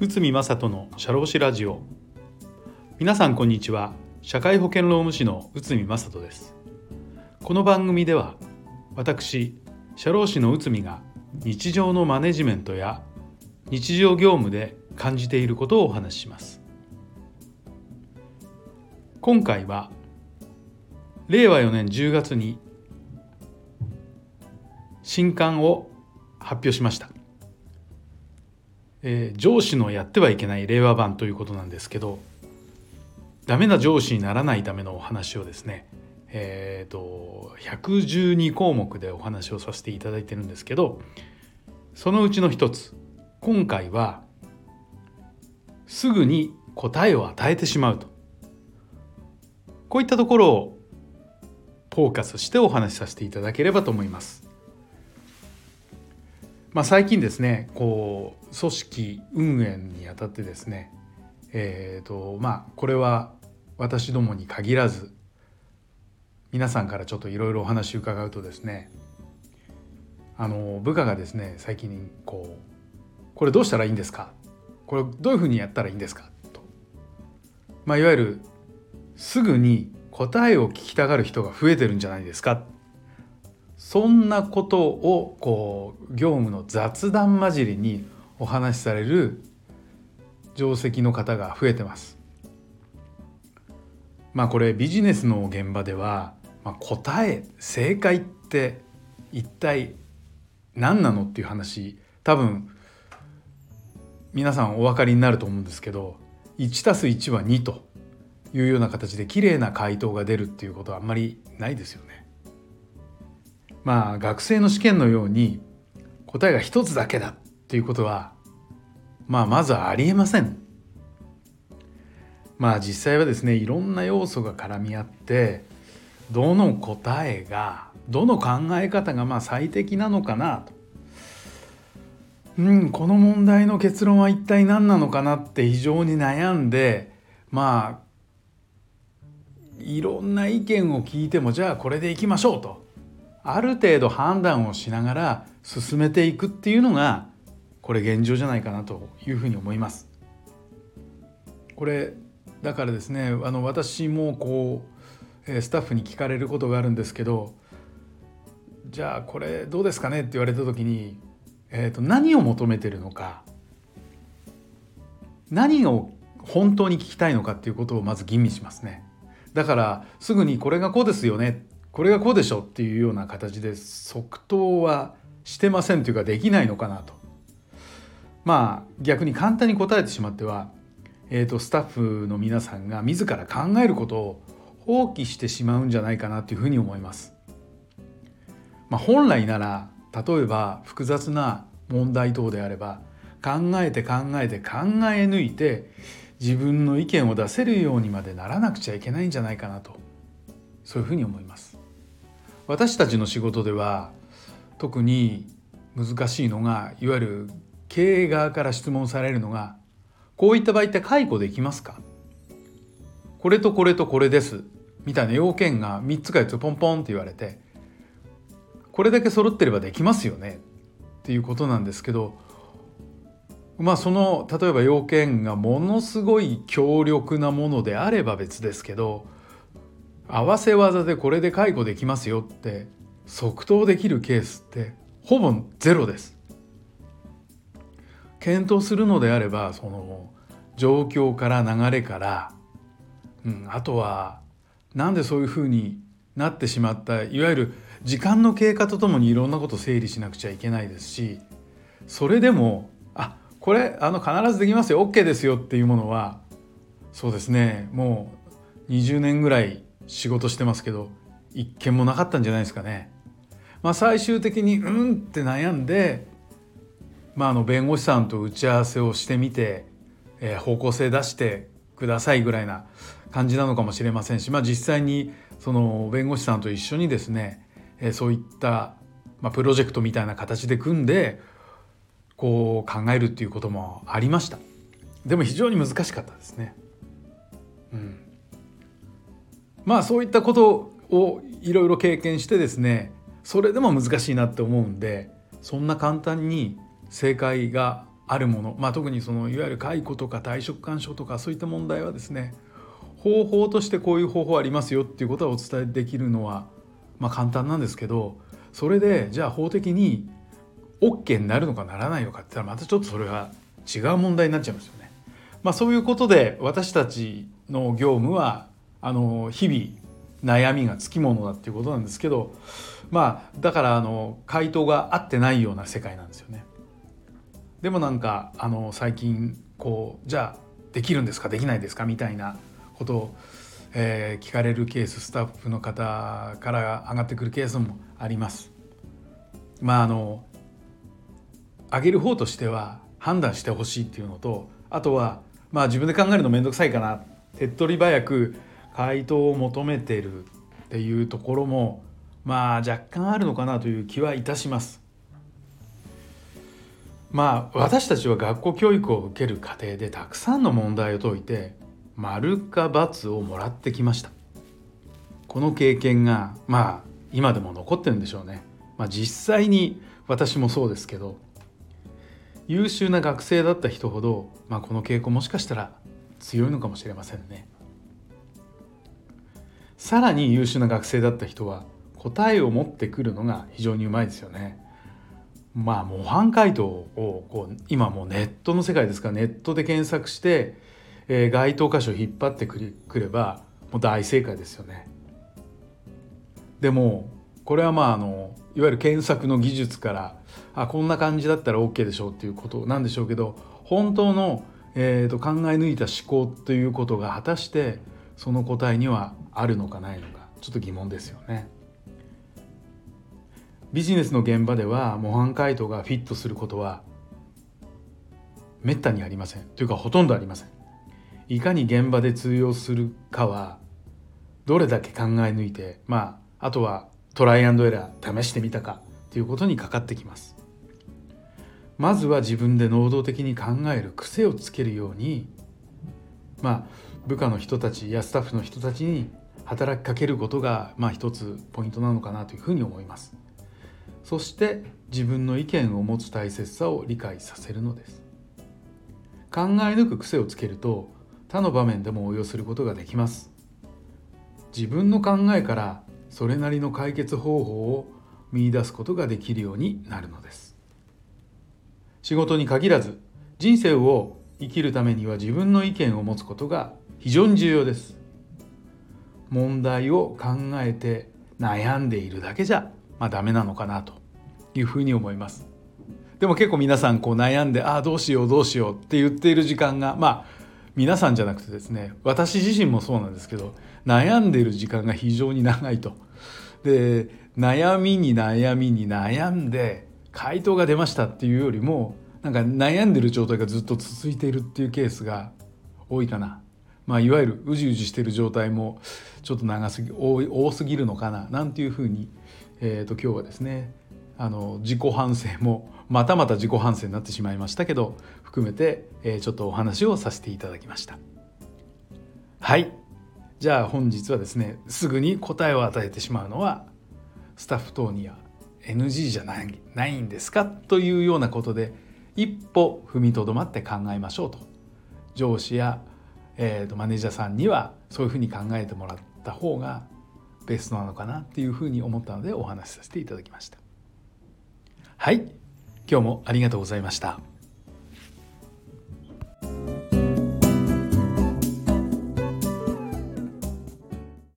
内海正人の社労士ラジオ。皆さんこんにちは。社会保険労務士の内海正人です。この番組では私社労士の内海が日常のマネジメントや日常業務で感じていることをお話しします。今回は令和4年10月に新刊を発表しました、えー、上司のやってはいけない令和版ということなんですけどダメな上司にならないためのお話をですねえーと、112項目でお話をさせていただいてるんですけどそのうちの一つ今回はすぐに答えを与えてしまうとこういったところをフォーカスしてお話しさせていただければと思います。まあ、最近ですねこう組織運営にあたってですねえーとまあこれは私どもに限らず皆さんからちょっといろいろお話伺うとですねあの部下がですね最近こう「これどうしたらいいんですか?」「これどういうふうにやったらいいんですか?」と、まあ、いわゆるすぐに答えを聞きたがる人が増えてるんじゃないですか？そんなことをこう業務の雑談交じりにお話しされる定石の方が増えてます。まあこれビジネスの現場では、まあ、答え正解って一体何なのっていう話多分皆さんお分かりになると思うんですけど 1+1 は2というような形で綺麗な回答が出るっていうことはあんまりないですよね。まあ学生の試験のように答えが一つだけだっていうことはまあまずありえません。まあ実際はですねいろんな要素が絡み合ってどの答えがどの考え方がまあ最適なのかなと。うん、この問題の結論は一体何なのかなって非常に悩んでまあいろんな意見を聞いてもじゃあこれでいきましょうとある程度判断をしながら進めていくっていうのがこれ現状じゃないかなというふうに思います。これだからですねあの私もこうスタッフに聞かれることがあるんですけどじゃあこれどうですかねって言われた時に、えーと何を求めてるのか何を本当に聞きたいのかっていうことをまず吟味しますね。だからすぐにこれがこうですよねこれがこうでしょっていうような形で即答はしてませんというかできないのかなと。まあ逆に簡単に答えてしまっては、えーと、スタッフの皆さんが自ら考えることを放棄してしまうんじゃないかなというふうに思います。まあ、本来なら例えば複雑な問題等であれば考えて考えて考え抜いて自分の意見を出せるようにまでならなくちゃいけないんじゃないかなとそういうふうに思います私たちの仕事では特に難しいのがいわゆる経営側から質問されるのがこういった場合って解雇できますか？これとこれとこれですみたいな要件が3つか4つポンポンって言われてこれだけ揃ってればできますよねっていうことなんですけどまあその例えば要件がものすごい強力なものであれば別ですけど合わせ技でこれで解雇できますよって即答できるケースってほぼゼロです。検討するのであればその状況から流れから、うん、あとはなんでそういうふうになってしまったいわゆる時間の経過とともにいろんなこと整理しなくちゃいけないですしそれでもあこれあの必ずできますよ OK ですよっていうものはそうですねもう20年ぐらい仕事してますけど一件もなかったんじゃないですかね。まあ、最終的にうんって悩んで、まあ、あの弁護士さんと打ち合わせをしてみて、えー、方向性出してくださいぐらいな感じなのかもしれませんし、まあ、実際にその弁護士さんと一緒にですね、えー、そういった、まあ、プロジェクトみたいな形で組んでこう考えるっていうこともありました。でも非常に難しかったですね。うん。まあそういったことをいろいろ経験してですねそれでも難しいなって思うんでそんな簡単に正解があるもの、まあ、特にそのいわゆる解雇とか退職勧奨とかそういった問題はですね方法としてこういう方法ありますよっていうことはお伝えできるのは、まあ、簡単なんですけどそれでじゃあ法的に OK になるのかならないのかって言ったらまたちょっとそれは違う問題になっちゃいますよね。まあ、そういうことで私たちの業務はあの日々悩みがつきものだっていうことなんですけどまあだからあの回答が合ってないような世界なんですよね。でもなんかあの最近こうじゃあできるんですか？できないですか？みたいなことを、えー、聞かれるケーススタッフの方から上がってくるケースもあります。まああの上げる方としては判断してほしいっていうのとあとはまあ自分で考えるの面倒くさいかな手っ取り早く回答を求めてるっていうところもまあ若干あるのかなという気はいたします。まあ私たちは学校教育を受ける過程でたくさんの問題を解いて丸か×をもらってきました。この経験がまあ今でも残ってるんでしょうね、まあ、実際に私もそうですけど優秀な学生だった人ほど、まあ、この傾向もしかしたら強いのかもしれませんね。さらに優秀な学生だった人は答えを持ってくるのが非常にうまいですよねまあ模範解答をこう今もうネットの世界ですからネットで検索して、えー、該当箇所を引っ張ってくればもう大正解ですよね。でもこれはまああのいわゆる検索の技術からあこんな感じだったら OK でしょうっていうことなんでしょうけど本当の、えー、と考え抜いた思考ということが果たしてその答えにはあるのかないのかちょっと疑問ですよね。ビジネスの現場では模範解答がフィットすることはめったにありません。というかほとんどありません。いかに現場で通用するかはどれだけ考え抜いてまああとはトライアンドエラー試してみたかということにかかってきます。まずは自分で能動的に考える癖をつけるようにまあ部下の人たちやスタッフの人たちに働きかけることがまあ一つポイントなのかなというふうに思います。そして自分の意見を持つ大切さを理解させるのです。考え抜く癖をつけると他の場面でも応用することができます。自分の考えからそれなりの解決方法を見出すことができるようになるのです。仕事に限らず人生を生きるためには自分の意見を持つことが非常に重要です問題を考えて悩んでいるだけじゃまあ、ダメなのかなというふうに思います。でも結構皆さんこう悩んでああどうしようどうしようって言っている時間がまあ皆さんじゃなくてですね私自身もそうなんですけど悩んでいる時間が非常に長いと。で悩みに悩みに悩んで回答が出ましたっていうよりもなんか悩んでる状態がずっと続いているっていうケースが多いかな。まあ、いわゆるうじうじしてる状態もちょっと長すぎ多すぎるのかななんていうふうにえー、と今日はですねあの自己反省もまたまた自己反省になってしまいましたけど含めて、えー、ちょっとお話をさせていただきました。はい。じゃあ本日はですねすぐに答えを与えてしまうのはスタッフ等には NG じゃないないんですか？というようなことで一歩踏みとどまって考えましょうと。上司や、えー、とマネージャーさんにはそういうふうに考えてもらった方がベストなのかなっていうふうに思ったのでお話しさせていただきました。はい。今日もありがとうございました。